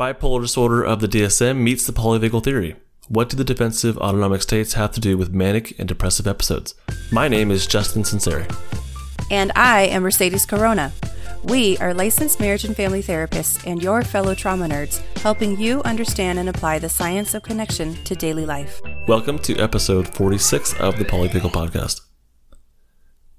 Bipolar disorder of the DSM meets the polyvagal theory. What do the defensive autonomic states have to do with manic and depressive episodes? My name is Justin Sunseri. And I am Mercedes Corona. We are licensed marriage and family therapists and your fellow trauma nerds, helping you understand and apply the science of connection to daily life. Welcome to episode 46 of the Polyvagal Podcast.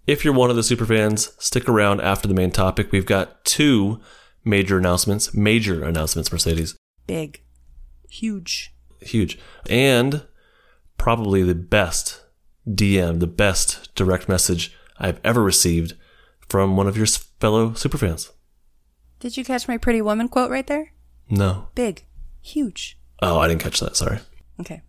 If you're one of the superfans, stick around after the main topic. We've got two major announcements, major announcements, Mercedes. Big, huge. Huge. And probably the best DM, the best direct message I've ever received from one of your fellow superfans. Did you catch my pretty woman quote right there? No. Big, huge. Oh, I didn't catch that. Sorry. Okay.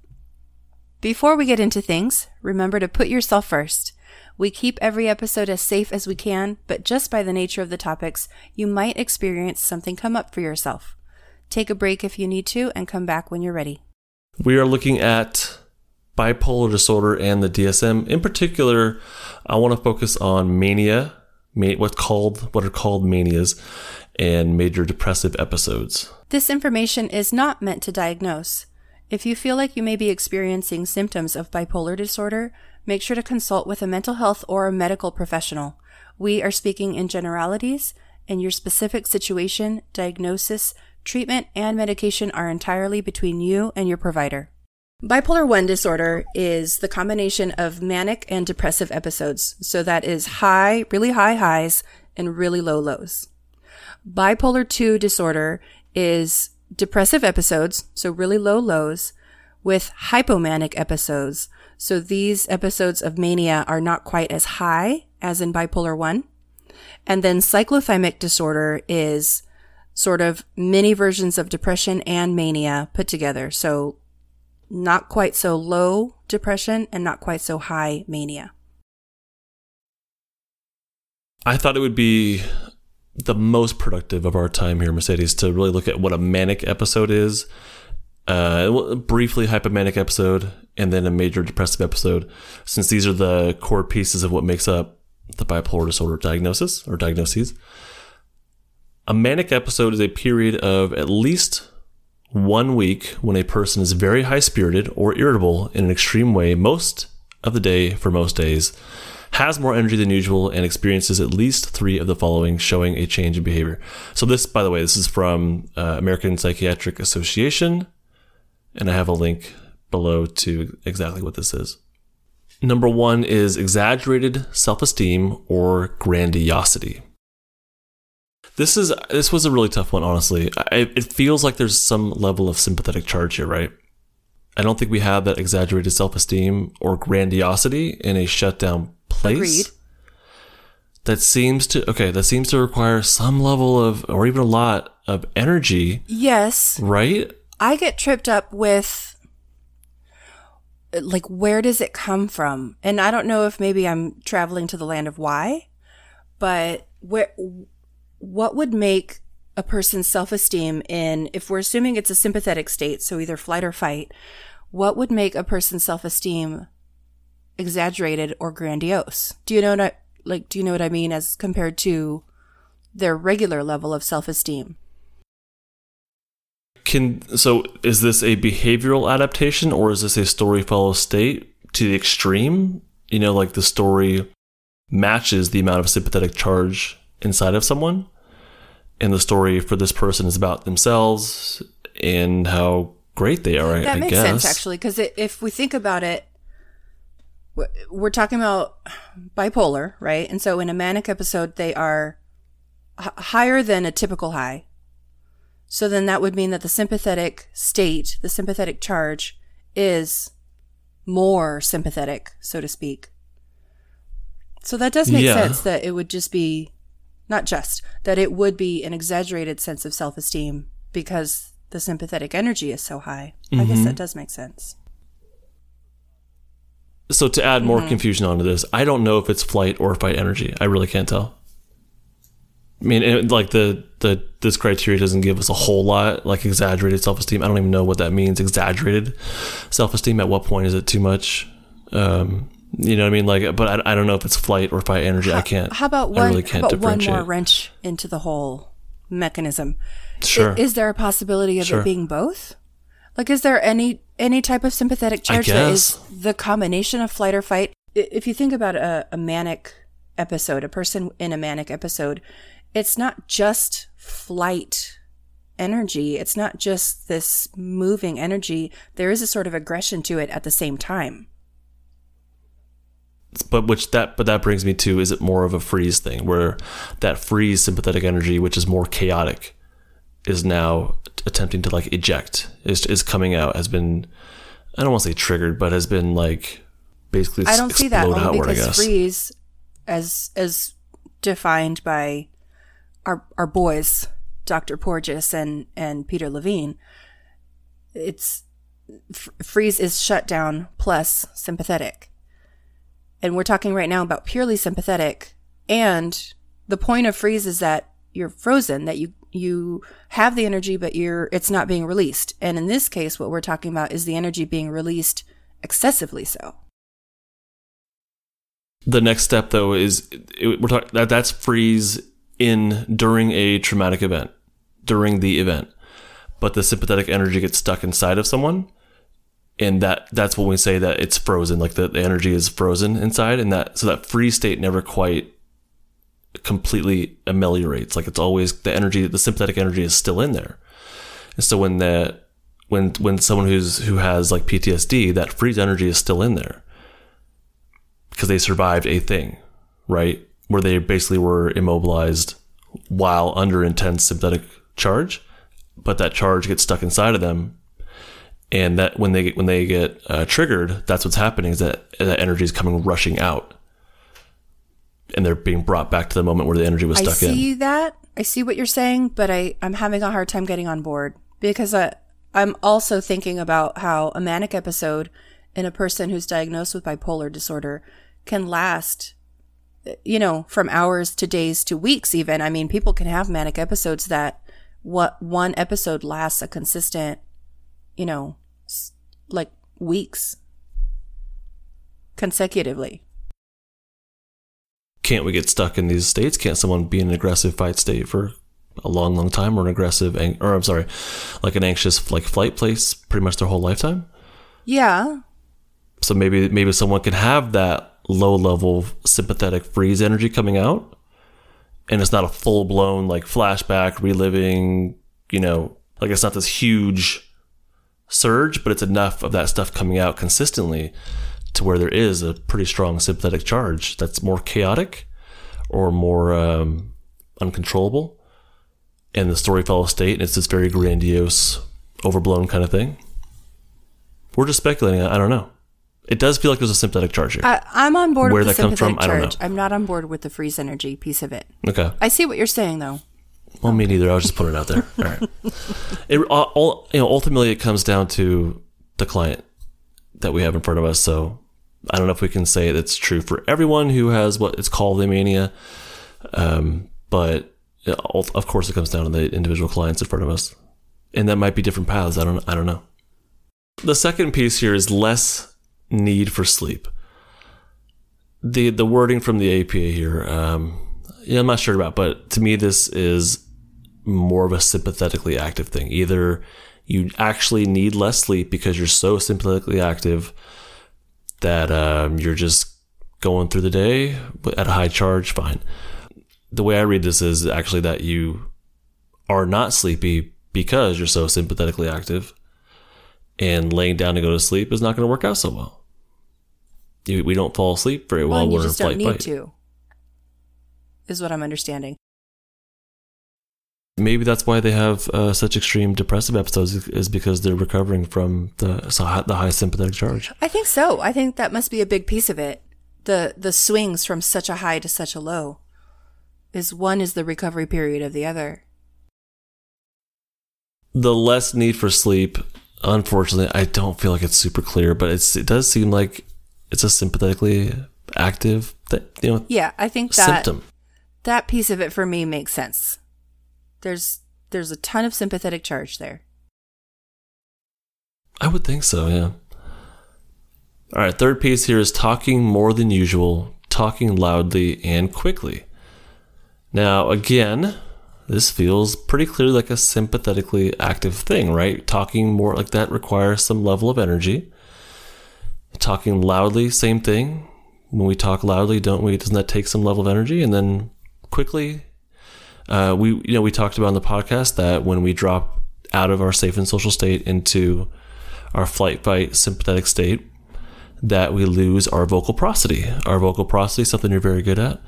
Before we get into things, remember to put yourself first. We keep every episode as safe as we can, but just by the nature of the topics, you might experience something come up for yourself. Take a break if you need to and come back when you're ready. We are looking at bipolar disorder and the DSM. In particular, I want to focus on mania, what's called what are called manias, and major depressive episodes. This information is not meant to diagnose. If you feel like you may be experiencing symptoms of bipolar disorder, make sure to consult with a mental health or a medical professional. We are speaking in generalities, and your specific situation, diagnosis, treatment, and medication are entirely between you and your provider. Bipolar 1 disorder is the combination of manic and depressive episodes. So that is high, really high highs and really low lows. Bipolar 2 disorder is depressive episodes, so really low lows, with hypomanic episodes, so these episodes of mania are not quite as high as in bipolar 1. And then cyclothymic disorder is sort of many versions of depression and mania put together. So not quite so low depression and not quite so high mania. I thought it would be the most productive of our time here, Mercedes, to really look at what a manic episode is uh, briefly hypomanic episode and then a major depressive episode, since these are the core pieces of what makes up the bipolar disorder diagnosis or diagnoses. A manic episode is a period of at least one week when a person is very high spirited or irritable in an extreme way most of the day for most days, has more energy than usual, and experiences at least three of the following showing a change in behavior. So, this, by the way, this is from uh, American Psychiatric Association, and I have a link below to exactly what this is. Number one is exaggerated self esteem or grandiosity. This is this was a really tough one, honestly. I, it feels like there's some level of sympathetic charge here, right? I don't think we have that exaggerated self esteem or grandiosity in a shutdown place. Agreed. That seems to okay. That seems to require some level of, or even a lot of energy. Yes. Right. I get tripped up with like where does it come from? And I don't know if maybe I'm traveling to the land of why, but where what would make a person's self-esteem in if we're assuming it's a sympathetic state, so either flight or fight, what would make a person's self-esteem exaggerated or grandiose? Do you know what I like do you know what I mean as compared to their regular level of self-esteem? Can so is this a behavioral adaptation or is this a story follows state to the extreme? You know, like the story matches the amount of sympathetic charge inside of someone, and the story for this person is about themselves and how great they are. That I, makes guess. sense actually, because if we think about it, we're talking about bipolar, right? And so in a manic episode, they are h- higher than a typical high. So then that would mean that the sympathetic state, the sympathetic charge, is more sympathetic, so to speak. So that does make yeah. sense that it would just be, not just, that it would be an exaggerated sense of self esteem because the sympathetic energy is so high. Mm-hmm. I guess mm-hmm. that does make sense. So to add more mm-hmm. confusion onto this, I don't know if it's flight or fight energy. I really can't tell. I mean, it, like the the this criteria doesn't give us a whole lot, like exaggerated self esteem. I don't even know what that means. Exaggerated self esteem. At what point is it too much? Um, you know what I mean? Like, but I, I don't know if it's flight or fight energy. How, I can't. How about one? I really can't how about one more wrench into the whole mechanism? Sure. I- Is there a possibility of Sure. it being both? Like, is there any any type of sympathetic charge that is the combination of flight or fight? If you think about a, a manic episode, a person in a manic episode, it's not just flight energy. It's not just this moving energy. There is a sort of aggression to it at the same time. but which that but that brings me to is it more of a freeze thing where that freeze sympathetic energy which is more chaotic is now attempting to like eject is is coming out has been I don't want to say triggered but has been like basically I don't see that only outward, because freeze, as as defined by our our boys, Dr. Porges and and Peter Levine, it's f- freeze is shut down plus sympathetic, and we're talking right now about purely sympathetic. And the point of freeze is that you're frozen, that you you have the energy, but you're it's not being released. And in this case, what we're talking about is the energy being released excessively so. the next step though is it, we're talking that that's freeze in during a traumatic event during the event. But the sympathetic energy gets stuck inside of someone and that that's when we say that it's frozen like the, the energy is frozen inside and that so that freeze state never quite completely ameliorates. Like it's always the energy the sympathetic energy is still in there. And so when that when when someone who's who has like PTSD that freeze energy is still in there because they survived a thing, right? Where they basically were immobilized while under intense synthetic charge, but that charge gets stuck inside of them, and that when they get when they get uh, triggered, that's what's happening is that that energy is coming rushing out, and they're being brought back to the moment where the energy was stuck in. I see that. I see what you're saying, but I, I'm having a hard time getting on board because I, I'm also thinking about how a manic episode in a person who's diagnosed with bipolar disorder can last, you know, from hours to days to weeks, even. I mean, people can have manic episodes that what one episode lasts a consistent, you know, like weeks consecutively. Can't we get stuck in these states? Can't someone be in an aggressive fight state for a long, long time, or an aggressive, ang- or I'm sorry, like an anxious like flight place, pretty much their whole lifetime? Yeah. So maybe maybe someone can have that low level sympathetic freeze energy coming out, and it's not a full blown like flashback reliving. You know, like it's not this huge surge, but it's enough of that stuff coming out consistently to where there is a pretty strong sympathetic charge that's more chaotic or more um, uncontrollable. And the story follows state, and it's this very grandiose, overblown kind of thing. We're just speculating. I don't know. It does feel like there's a sympathetic charge here. I, I'm on board Where with the that comes from, sympathetic I don't charge. know. I'm not on board with the freeze energy piece of it. okay. I see what you're saying, though. Well, me neither. I was just putting it out there. All right. It all, all you know. Ultimately, it comes down to the client that we have in front of us. So I don't know if we can say that's true for everyone who has what it's called the mania. Um, but yeah, ul- of course, it comes down to the individual clients in front of us, and that might be different paths. I don't. I don't know. The second piece here is less need for sleep. The the wording from the APA here. Um, yeah, I'm not sure about, but to me, this is more of a sympathetically active thing. Either you actually need less sleep because you're so sympathetically active that um, you're just going through the day at a high charge, fine. The way I read this is actually that you are not sleepy because you're so sympathetically active, and laying down to go to sleep is not going to work out so well. We don't fall asleep very well, Well, and you we're in just don't need fight. to, is what I'm understanding. maybe that's why they have uh, such extreme depressive episodes is because they're recovering from the so the high sympathetic charge. I think so. I think that must be a big piece of it. The the swings from such a high to such a low is one is the recovery period of the other. The less need for sleep, unfortunately, I don't feel like it's super clear, but it's it does seem like it's a sympathetically active th- you know Yeah, I think that symptom. that piece of it for me makes sense. There's there's a ton of sympathetic charge there. I would think so, yeah. All right, third piece here is talking more than usual, talking loudly and quickly. Now, again, this feels pretty clearly like a sympathetically active thing, right? Talking more like that requires some level of energy. Talking loudly, same thing. When we talk loudly, don't we? Doesn't that take some level of energy? And then quickly, uh, we you know we talked about on the podcast that when we drop out of our safe and social state into our flight fight sympathetic state, that we lose our vocal prosody. Our vocal prosody, something you're very good at,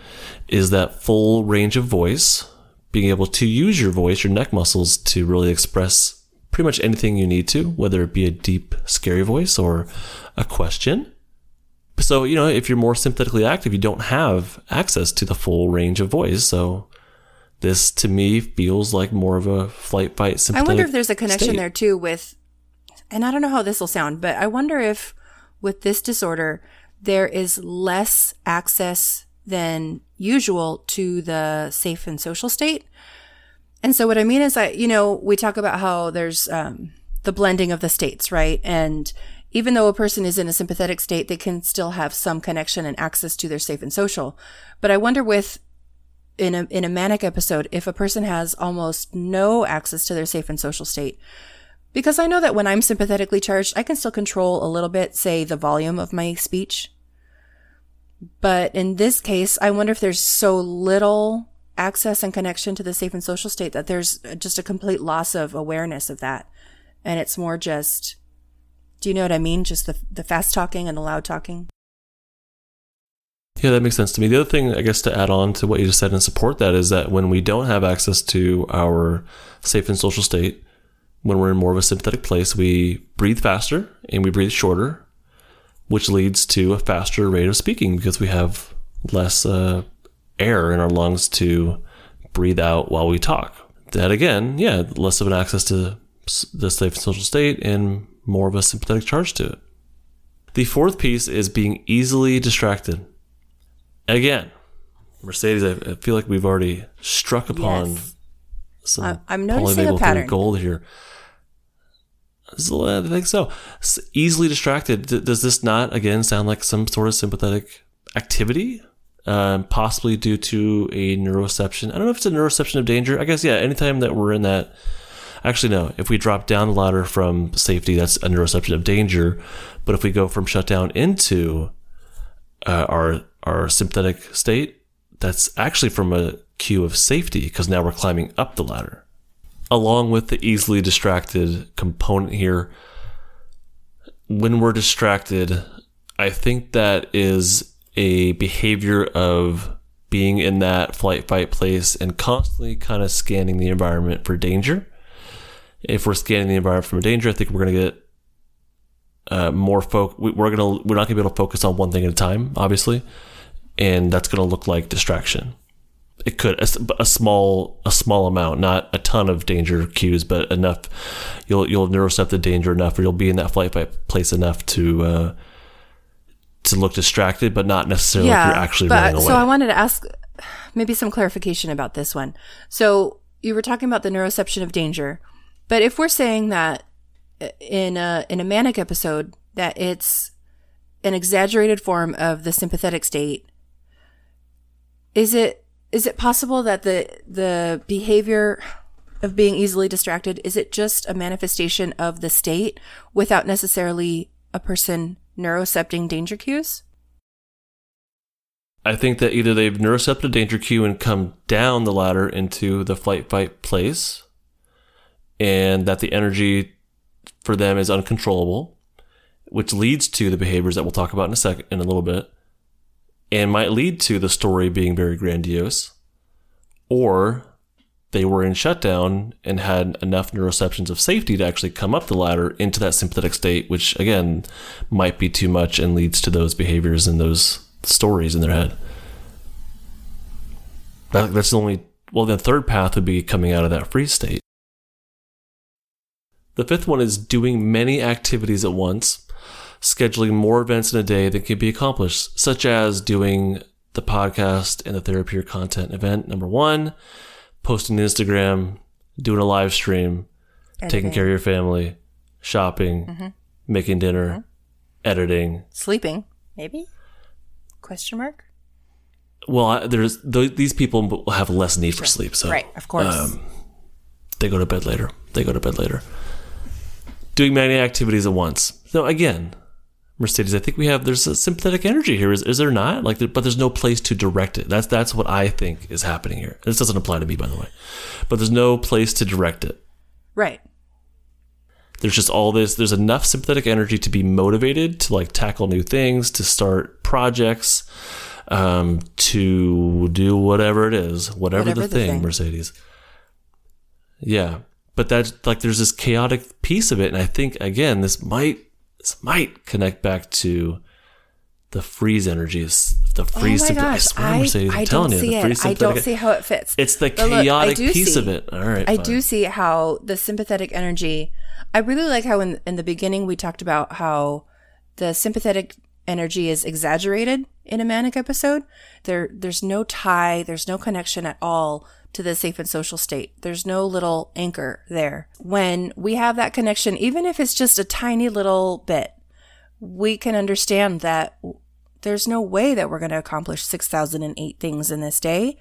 is that full range of voice, being able to use your voice, your neck muscles to really express pretty much anything you need to, whether it be a deep, scary voice or a question. So, you know, if you're more sympathetically active, you don't have access to the full range of voice. So, this to me feels like more of a flight fight I wonder if there's a connection state. there too with, and I don't know how this will sound, but I wonder if with this disorder, there is less access than usual to the safe and social state. And so what I mean is that, you know, we talk about how there's um, the blending of the states, right? And even though a person is in a sympathetic state, they can still have some connection and access to their safe and social. But I wonder with in a in a manic episode if a person has almost no access to their safe and social state because i know that when i'm sympathetically charged i can still control a little bit say the volume of my speech but in this case i wonder if there's so little access and connection to the safe and social state that there's just a complete loss of awareness of that. And it's more just do you know what i mean? Just the the fast talking and the loud talking. Yeah, that makes sense to me. The other thing, I guess, to add on to what you just said and support that is that when we don't have access to our safe and social state, when we're in more of a sympathetic place, we breathe faster and we breathe shorter, which leads to a faster rate of speaking because we have less uh, air in our lungs to breathe out while we talk. That again, yeah, less of an access to the safe social state and more of a sympathetic charge to it. The fourth piece is being easily distracted. Again, Mercedes, I feel like we've already struck upon Yes. some I'm noticing a pattern. gold here. I think so. Easily distracted. Does this not again sound like some sort of sympathetic activity? Um, possibly due to a neuroception. I don't know if it's a neuroception of danger. I guess yeah. Anytime that we're in that, actually no. If we drop down the ladder from safety, that's a neuroception of danger. But if we go from shutdown into uh, our our sympathetic state, that's actually from a cue of safety because now we're climbing up the ladder. Along with the easily distracted component here, when we're distracted, I think that is a behavior of being in that flight fight place and constantly kind of scanning the environment for danger. If we're scanning the environment for danger, I think we're going to get uh, more folk. we- We're gonna we're not gonna be able to focus on one thing at a time, obviously, and that's gonna look like distraction. It could a small a small amount, not a ton of danger cues, but enough. You'll you'll neurocept the danger enough, or you'll be in that flight fight place enough to uh, to look distracted, but not necessarily like you're actually but running away. so I wanted to ask maybe some clarification about this one. So you were talking about the neuroception of danger, but if we're saying that in a in a manic episode that it's an exaggerated form of the sympathetic state, is it is it possible that the the behavior of being easily distracted is it just a manifestation of the state without necessarily a person neurocepting danger cues? I think that either they've neurocepted danger cue and come down the ladder into the flight fight place, and that the energy for them is uncontrollable, which leads to the behaviors that we'll talk about in a second, in a little bit, and might lead to the story being very grandiose, or they were in shutdown and had enough neuroceptions of safety to actually come up the ladder into that sympathetic state, which again might be too much and leads to those behaviors and those stories in their head. That, that's the only. Well, the third path would be coming out of that freeze state. The fifth one is doing many activities at once, scheduling more events in a day than can be accomplished, such as doing the podcast and the therapy or content event number one, posting Instagram, doing a live stream, taking care of your family, shopping, making dinner, editing, Sleeping, maybe? Question mark? well, I, there's th- these people will have less need for sleep, so right, of course. um, they go to bed later. They go to bed later. Doing many activities at once. So again, Mercedes, I think we have there's a sympathetic energy here. Is, is there not? Like, there, but there's no place to direct it. That's that's what I think is happening here. This doesn't apply to me, by the way. But there's no place to direct it. right. There's just all this. There's enough sympathetic energy to be motivated to like tackle new things, to start projects, um, to do whatever it is, whatever, Whatever the, the thing, thing. Mercedes. Yeah, but that's like there's this chaotic piece of it, and I think again this might this might connect back to the freeze energies, the oh freeze. oh my sympa- I gosh, swear, I, Mercedes, I'm I telling don't you, see the freeze it. I don't see how it fits. It's the But look, chaotic do piece of it. All right, I fine. do see how the sympathetic energy. I really like how in in the beginning we talked about how the sympathetic energy is exaggerated in a manic episode. There there's no tie, there's no connection at all to the safe and social state. There's no little anchor there. When we have that connection, even if it's just a tiny little bit, we can understand that there's no way that we're going to accomplish 6008 things in this day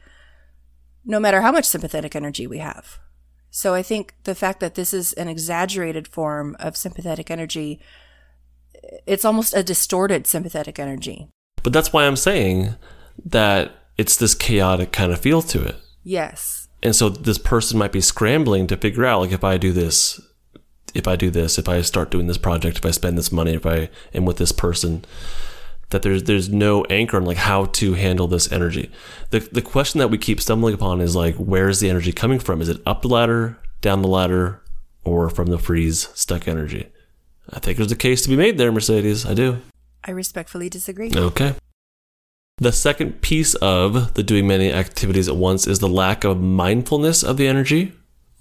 no matter how much sympathetic energy we have. So I think the fact that this is an exaggerated form of sympathetic energy, it's almost a distorted sympathetic energy. But that's why I'm saying that it's this chaotic kind of feel to it. Yes. And so this person might be scrambling to figure out like if I do this, if I do this, if I start doing this project, if I spend this money, if I am with this person, that there's there's no anchor on like how to handle this energy. The the question that we keep stumbling upon is like where is the energy coming from? Is it up the ladder, down the ladder, or from the freeze stuck energy? I think there's a case to be made there, Mercedes. I do. I respectfully disagree. Okay. The second piece of the doing many activities at once is the lack of mindfulness of the energy,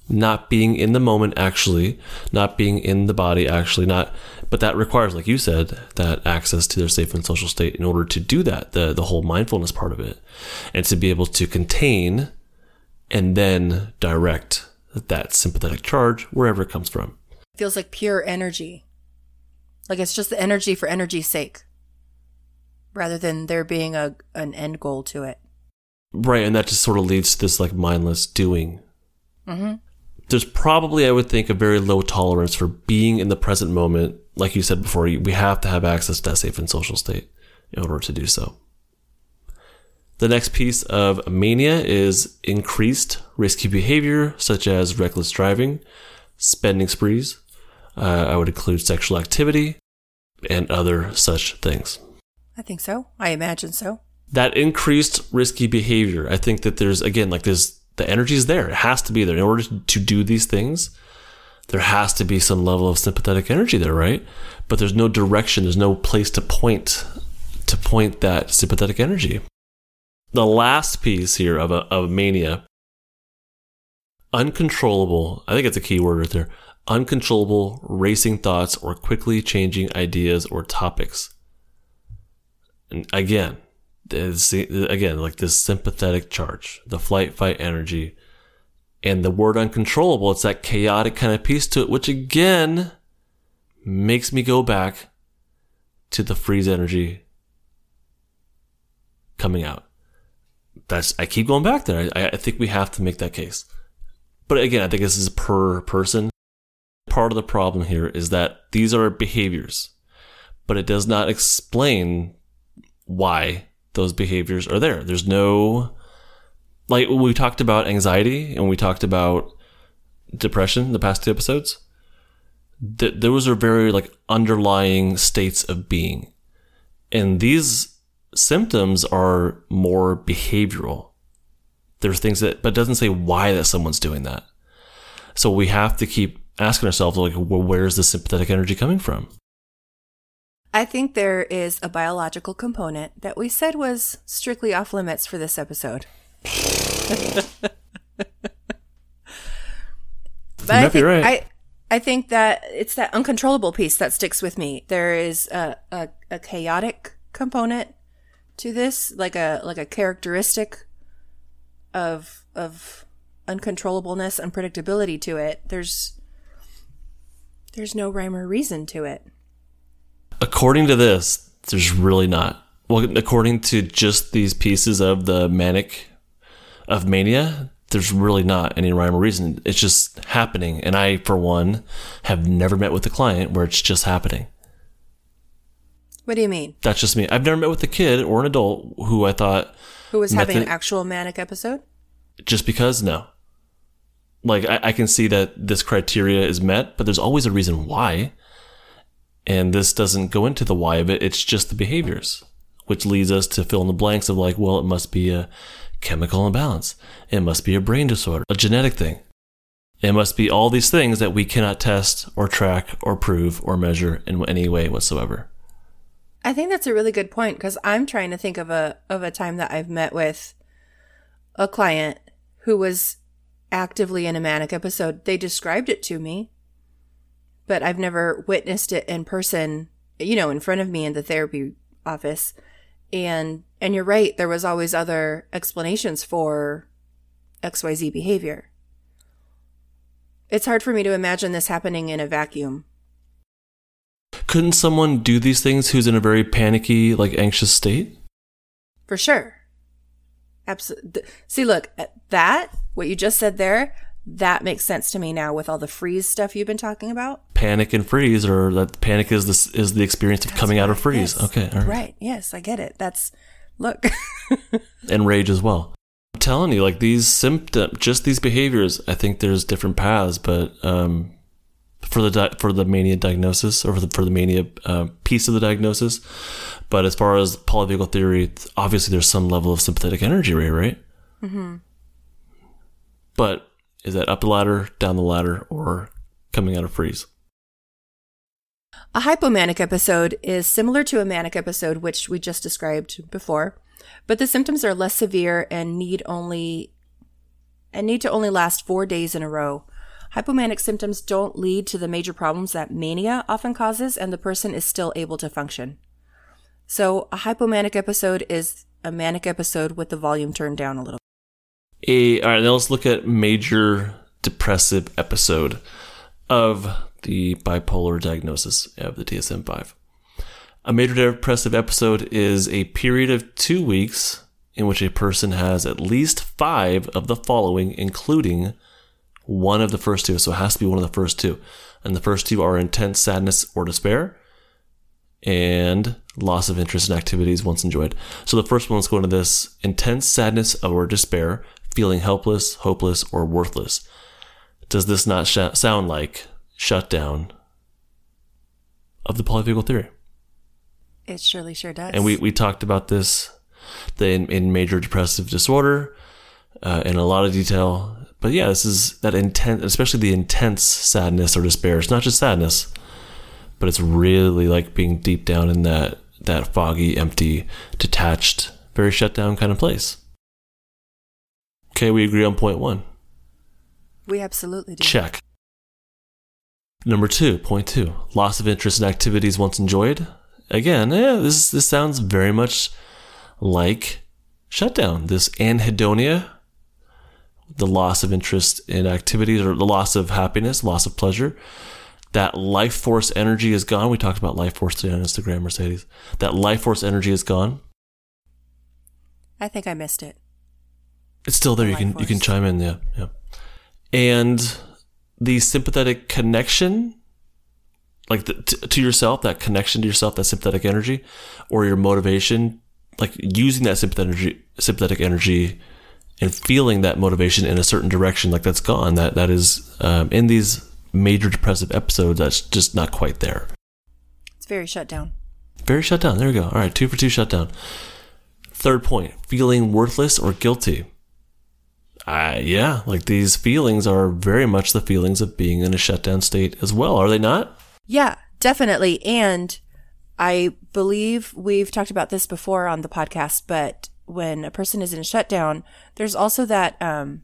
not being in the moment actually, not being in the body actually, not but that requires, like you said, that access to their safe and social state in order to do that, the the whole mindfulness part of it. And to be able to contain and then direct that sympathetic charge wherever it comes from. feels like pure energy. Like it's just the energy for energy's sake. Rather than there being a an end goal to it. Right, and that just sort of leads to this like mindless doing Mm-hmm. there's probably, I would think, a very low tolerance for being in the present moment. Like you said before, we have to have access to that safe and social state in order to do so. The next piece of mania is increased risky behavior, such as reckless driving, spending sprees. Uh, I would include sexual activity and other such things I think so. I imagine so. that increased risky behavior i think that there's again like there's the energy is there. It has to be there. In order to do these things there has to be some level of sympathetic energy there right? But there's no direction. There's no place to point to point that sympathetic energy. The last piece here of a of mania uncontrollable i think it's a key word right there uncontrollable racing thoughts or quickly changing ideas or topics and again, this, again, like this sympathetic charge, the flight fight energy, and the word uncontrollable, it's that chaotic kind of piece to it, which again makes me go back to the freeze energy coming out. That's I keep going back there. I, I think we have to make that case. But again, I think this is per person. Part of the problem here is that these are behaviors, but it does not explain why those behaviors are there. There's no like we talked about anxiety and we talked about depression the past two episodes. Th- those are very like underlying states of being. And these symptoms are more behavioral. There's things that but it doesn't say why that someone's doing that. So we have to keep asking ourselves like well, where's the sympathetic energy coming from? I think there is a biological component that we said was strictly off limits for this episode. but I think, right. I, I think that it's that uncontrollable piece that sticks with me. There is a, a, a chaotic component to this, like a like a characteristic of of uncontrollableness, unpredictability to it. There's there's no rhyme or reason to it. According to this, there's really not. Well, according to just these pieces of the manic of mania, there's really not any rhyme or reason. It's just happening. And I, for one, have never met with a client where it's just happening. What do you mean? That's just me. I've never met with a kid or an adult who I thought Who was having Method- an actual manic episode? just because, no. Like, I, I can see that this criteria is met, but there's always a reason why. And this doesn't go into the why of it. It's just the behaviors, which leads us to fill in the blanks of like, well, it must be a chemical imbalance. It must be a brain disorder, a genetic thing. It must be all these things that we cannot test or track or prove or measure in any way whatsoever. I think that's a really good point because I'm trying to think of a of a time that I've met with a client who was actively in a manic episode. They described it to me, but I've never witnessed it in person, you know, in front of me in the therapy office. And and you're right, there was always other explanations for XYZ behavior. It's hard for me to imagine this happening in a vacuum. Couldn't someone do these things who's in a very panicky, like anxious state? For sure. Absolutely. See, look, at that, what you just said there, that makes sense to me now with all the freeze stuff you've been talking about. Panic and freeze, or that panic is this is the experience of coming out of freeze. Yes. Okay, all right. Right. Yes, I get it. That's, look. and rage as well. I'm telling you, like these symptoms, just these behaviors. I think there's different paths, but um, for the di- for the mania diagnosis or for the, for the mania uh, piece of the diagnosis. But as far as polyvagal theory, obviously there's some level of sympathetic energy, right? Right. Mm-hmm. But is that up the ladder, down the ladder, or coming out of freeze? A hypomanic episode is similar to a manic episode, which we just described before, but the symptoms are less severe and need only and need to only last four days in a row. Hypomanic symptoms don't lead to the major problems that mania often causes, and the person is still able to function. So, a hypomanic episode is a manic episode with the volume turned down a little. A all right, now let's look at major depressive episode of the bipolar diagnosis of the DSM five. A major depressive episode is a period of two weeks in which a person has at least five of the following, including one of the first two. So it has to be one of the first two. And the first two are intense sadness or despair and loss of interest in activities once enjoyed. So the first one, let's go into this intense sadness or despair, feeling helpless, hopeless, or worthless. Does this not sh- sound like shutdown of the polyvagal theory? It surely sure does. And we, we talked about this in, in major depressive disorder uh, in a lot of detail. But yeah, this is that intense, especially the intense sadness or despair. It's not just sadness, but it's really like being deep down in that that foggy, empty, detached, very shut down kind of place. Okay, we agree on point one. we absolutely do. Check. Number two, point two, loss of interest in activities once enjoyed. Again, yeah, this this sounds very much like shutdown. This anhedonia, the loss of interest in activities or the loss of happiness, loss of pleasure. That life force energy is gone. We talked about life force today on Instagram, Mercedes. That life force energy is gone. I think I missed it. It's still there. You can you can chime in. Yeah, yeah. And the sympathetic connection, like the, to, to yourself, that connection to yourself, that sympathetic energy, or your motivation, like using that sympathetic energy, sympathetic energy, and feeling that motivation in a certain direction, like that's gone. That that is um, in these major depressive episodes. That's just not quite there. It's very shut down. Very shut down. There we go. All right, two for two shut down. Third point, feeling worthless or guilty. Uh, yeah, like these feelings are very much the feelings of being in a shutdown state as well, are they not? Yeah, definitely. And I believe we've talked about this before on the podcast, but when a person is in a shutdown, there's also that um,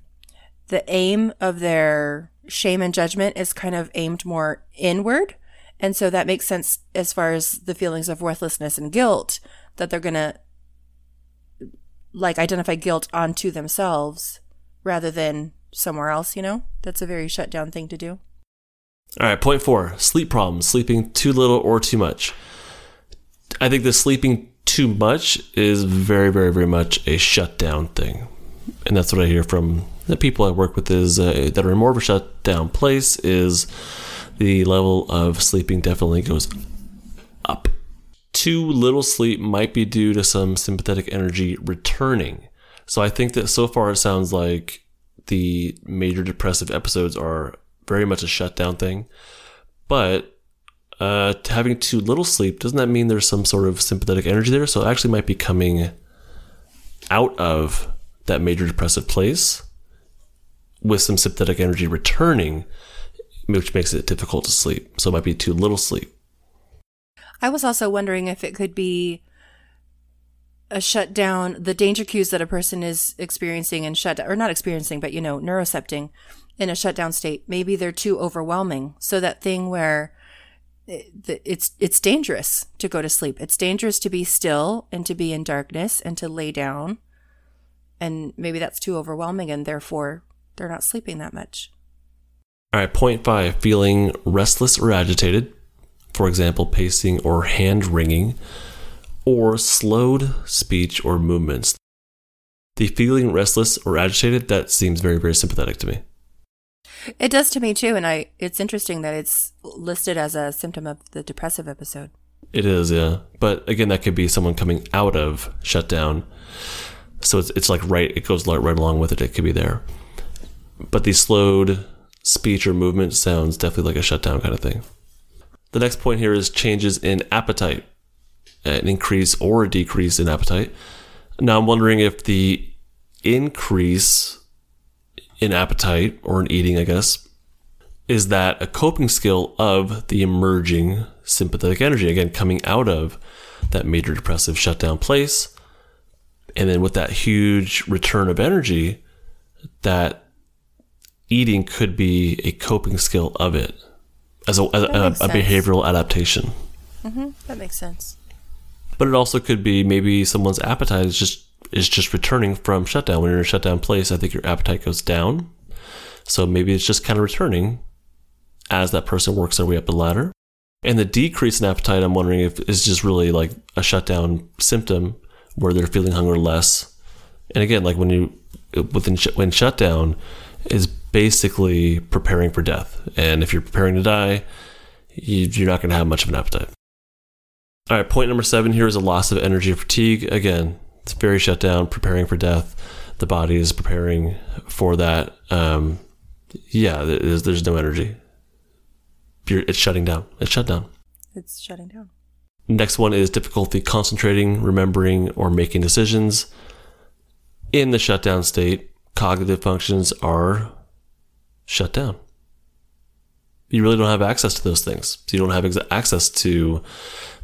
the aim of their shame and judgment is kind of aimed more inward. And so that makes sense as far as the feelings of worthlessness and guilt that they're going to like identify guilt onto themselves rather than somewhere else, you know? That's a very shut down thing to do. All right, point four sleep problems, sleeping too little or too much. I think the sleeping too much is very, very, very much a shutdown thing. And that's what I hear from the people I work with is uh, that are in more of a shutdown place is the level of sleeping definitely goes up. Too little sleep might be due to some sympathetic energy returning. So I think that so far it sounds like the major depressive episodes are very much a shutdown thing. But uh, having too little sleep doesn't that mean there's some sort of sympathetic energy there? So it actually might be coming out of that major depressive place with some sympathetic energy returning, which makes it difficult to sleep. So it might be too little sleep. I was also wondering if it could be Uh, a shutdown, the danger cues that a person is experiencing and shut or not experiencing, but you know, neurocepting in a shutdown state. Maybe they're too overwhelming. So that thing where eh, it's it's dangerous to go to sleep. It's dangerous to be still and to be in darkness and to lay down. And maybe that's too overwhelming and therefore they're not sleeping that much. All right, point five feeling restless or agitated, for example, pacing or hand wringing, or slowed speech or movements. The feeling restless or agitated, that seems very, very sympathetic to me. It does to me too, and I it's interesting that it's listed as a symptom of the depressive episode. It is, yeah. But again, that could be someone coming out of shutdown. So it's, it's like right, it goes right, right along with it. It could be there but the slowed speech or movement sounds definitely like a shutdown kind of thing. The next point here is changes in appetite, an increase or a decrease in appetite. Now I'm wondering if the increase in appetite or in eating, I guess, is that a coping skill of the emerging sympathetic energy, again, coming out of that major depressive shutdown place. And then with that huge return of energy, that eating could be a coping skill of it as a, a, a, a behavioral adaptation. Mm-hmm. That makes sense. But it also could be maybe someone's appetite is just is just returning from shutdown. When you're in a shutdown place, I think your appetite goes down. So maybe it's just kind of returning as that person works their way up the ladder. And the decrease in appetite, I'm wondering if is just really like a shutdown symptom where they're feeling hunger less. And again, like when you within when shutdown is basically preparing for death. And if you're preparing to die, you, are not going to have much of an appetite. All right, point number seven here is a loss of energy or fatigue. Again, it's very shut down, preparing for death. The body is preparing for that. Um, yeah, there's, there's no energy. You're, it's shutting down. It's shut down. It's shutting down. Next one is difficulty concentrating, remembering, or making decisions. In the shutdown state, cognitive functions are shut down. You really don't have access to those things. So you don't have ex- access to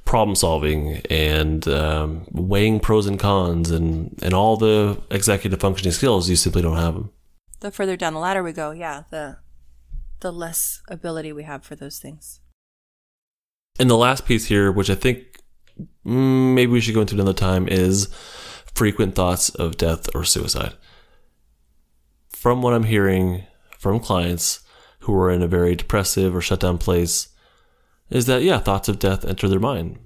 problem solving and um, weighing pros and cons and, and all the executive functioning skills. You simply don't have them. The further down the ladder we go, yeah, the the less ability we have for those things. And the last piece here, which I think mm, maybe we should go into another time, is frequent thoughts of death or suicide. From what I'm hearing, from clients who are in a very depressive or shut down place is that, yeah, thoughts of death enter their mind.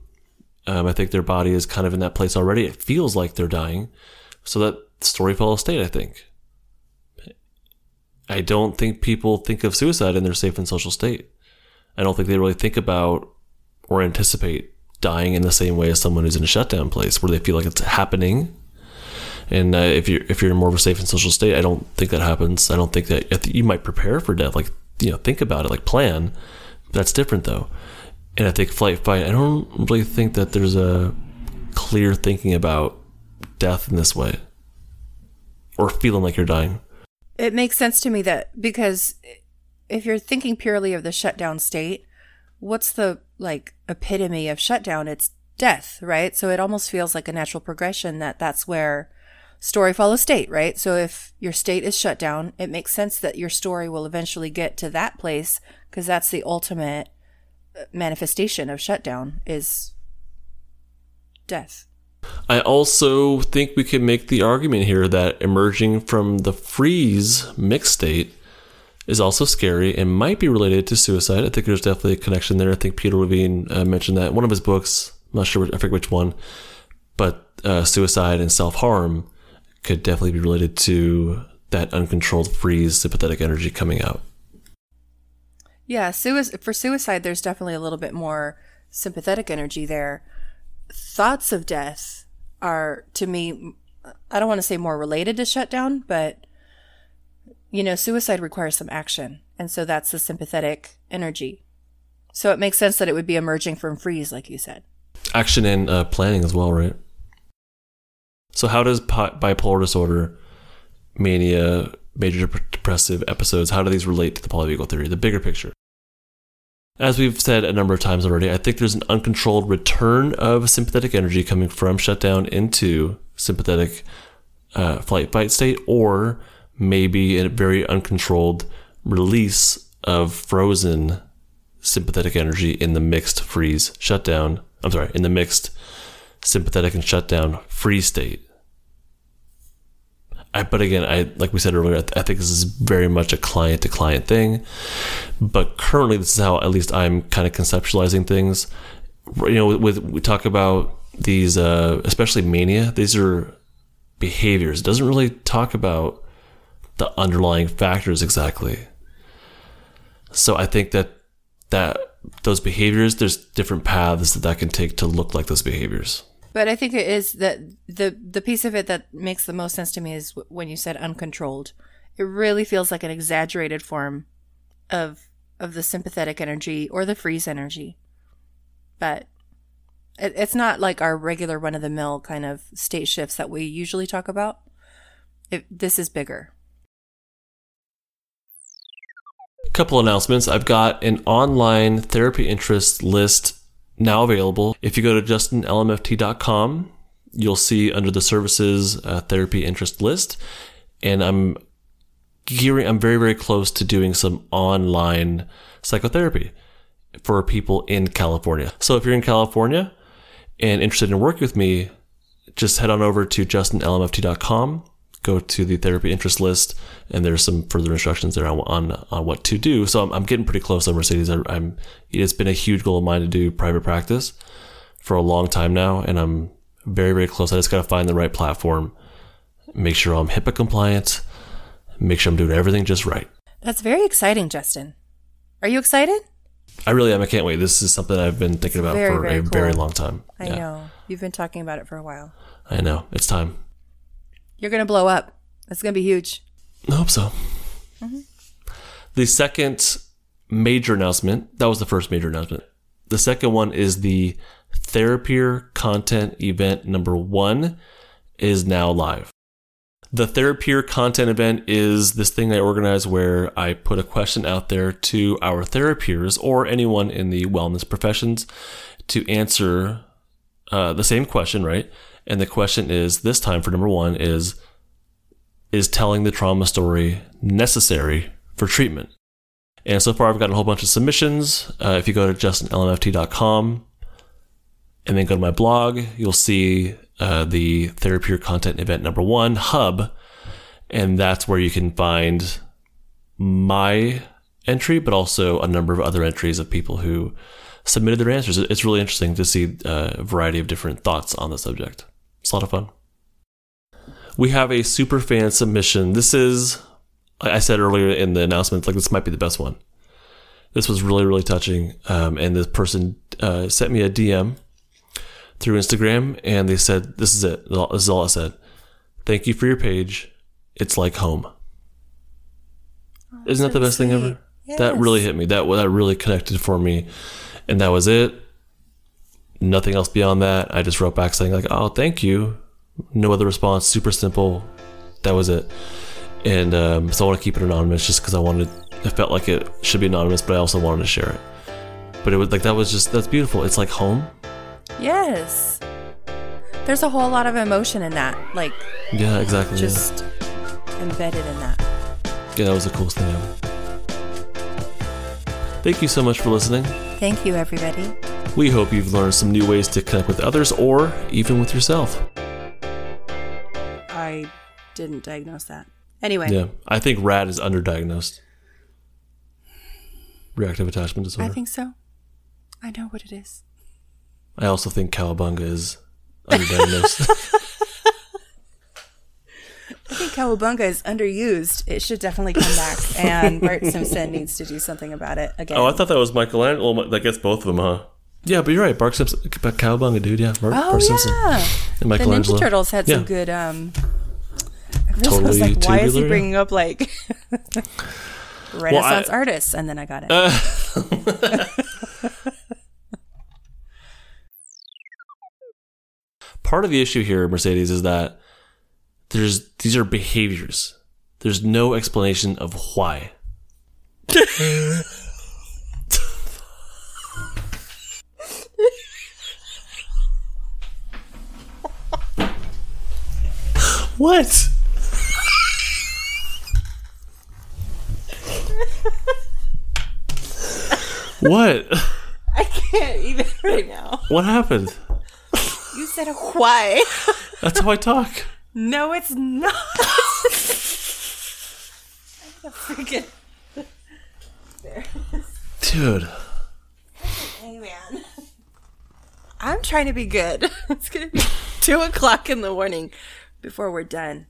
Um, I think their body is kind of in that place already. It feels like they're dying. So that story follows state, I think. I don't think people think of suicide in their safe and social state. I don't think they really think about or anticipate dying in the same way as someone who's in a shutdown place where they feel like it's happening and uh, if you're if you're in more of a safe and social state, I don't think that happens. I don't think that you might prepare for death, like you know, think about it, like plan. That's different though. And I think flight fight. I don't really think that there's a clear thinking about death in this way, or feeling like you're dying. It makes sense to me that because if you're thinking purely of the shutdown state, what's the like epitome of shutdown? It's death, right? So it almost feels like a natural progression that that's where story follows state, right? So if your state is shut down, it makes sense that your story will eventually get to that place because that's the ultimate manifestation of shutdown is death. I also think we can make the argument here that emerging from the freeze mixed state is also scary and might be related to suicide. I think there's definitely a connection there. I think Peter Levine uh, mentioned that in one of his books. I'm not sure, I forget which one but uh, suicide and self harm could definitely be related to that uncontrolled freeze sympathetic energy coming out. Yeah, sui- for suicide, there's definitely a little bit more sympathetic energy there. Thoughts of death are, to me, I don't want to say more related to shutdown, but you know, suicide requires some action. And so that's the sympathetic energy. So it makes sense that it would be emerging from freeze, like you said. Action and uh, planning as well, right? So, how does bipolar disorder, mania, major depressive episodes, how do these relate to the polyvagal theory, the bigger picture? As we've said a number of times already, I think there's an uncontrolled return of sympathetic energy coming from shutdown into sympathetic uh, flight fight state, or maybe a very uncontrolled release of frozen sympathetic energy in the mixed freeze shutdown. I'm sorry, in the mixed sympathetic and shutdown freeze state. I, but again, I like we said earlier, I, th- I think this is very much a client to client thing. But currently, this is how at least I'm kind of conceptualizing things. You know, with, with we talk about these, uh, especially mania. These are behaviors. It doesn't really talk about the underlying factors exactly. So I think that that those behaviors, there's different paths that that can take to look like those behaviors. But I think it is that the the piece of it that makes the most sense to me is when you said uncontrolled. It really feels like an exaggerated form of of the sympathetic energy or the freeze energy. But it, it's not like our regular run of the mill kind of state shifts that we usually talk about. It, this is bigger couple announcements. I've got an online therapy interest list now available. If you go to justinlmft.com, you'll see under the services uh, therapy interest list. And I'm gearing, I'm very, very close to doing some online psychotherapy for people in California. So if you're in California and interested in working with me, just head on over to justinlmft.com go to the therapy interest list, and there's some further instructions there on on, on what to do. So I'm, I'm getting pretty close on Mercedes. I, am it's been a huge goal of mine to do private practice for a long time now, and I'm very very close. I just got to find the right platform, make sure I'm HIPAA compliant, make sure I'm doing everything just right. That's very exciting, Justin. Are you excited? I really am. I can't wait. This is something I've been thinking about very, for very a cool. very long time. I yeah. know. You've been talking about it for a while. I know. It's time. You're going to blow up. That's going to be huge. I hope so. Mm-hmm. The second major announcement, that was the first major announcement. The second one is the Therapeer content event number one is now live. The Therapeer content event is this thing I organize where I put a question out there to our therapeers or anyone in the wellness professions to answer uh, the same question, right? And the question is this time for number one is is telling the trauma story necessary for treatment? And so far, I've gotten a whole bunch of submissions. Uh, if you go to justinlmft.com and then go to my blog, you'll see uh, the Therapeer Content Event number one hub. And that's where you can find my entry, but also a number of other entries of people who submitted their answers. It's really interesting to see uh, a variety of different thoughts on the subject. It's a lot of fun. We have a super fan submission. This is, I said earlier in the announcement, like this might be the best one. This was really, really touching. Um, and this person uh, sent me a DM through Instagram and they said, This is it. This is all I said. Thank you for your page. It's like home. Oh, Isn't that the best sweet. thing ever? Yes. That really hit me. That that really connected for me, and that was it nothing else beyond that. I just wrote back saying like, "Oh, thank you." No other response. Super simple. That was it. And um, so I want to keep it anonymous just because I wanted. It felt like it should be anonymous, but I also wanted to share it. But it was like that was just that's beautiful. It's like home. Yes. There's a whole lot of emotion in that. Like. Yeah, exactly. Just yeah. embedded in that. Yeah, that was the coolest thing ever. Thank you so much for listening. Thank you, everybody. We hope you've learned some new ways to connect with others or even with yourself. I didn't diagnose that. Anyway. Yeah, I think RAD is underdiagnosed. Reactive attachment disorder. I think so. I know what it is. I also think cowabunga is underdiagnosed. I think Cowabunga is underused. It should definitely come back, and Bart Simpson needs to do something about it again. oh, I thought that was Michelangelo. Well, that gets both of them, huh? Yeah, but you're right. Bart Simpson, Cowabunga, dude. Yeah, Bart, Oh Bart Simpson yeah, and the Ninja Michelangelo. Turtles had some good. um I was Totally like, why is he tubular, yeah. bringing up like Renaissance I- artists? And then I got it. Part of the issue here, Mercedes, is that there's these are behaviors. There's no explanation of why. what? what? I can't even right now. What happened? You said a why? That's how I talk. no, it's not. I'm freaking. Dude. Hey man. I'm trying to be good. It's gonna be two o'clock in the morning before we're done.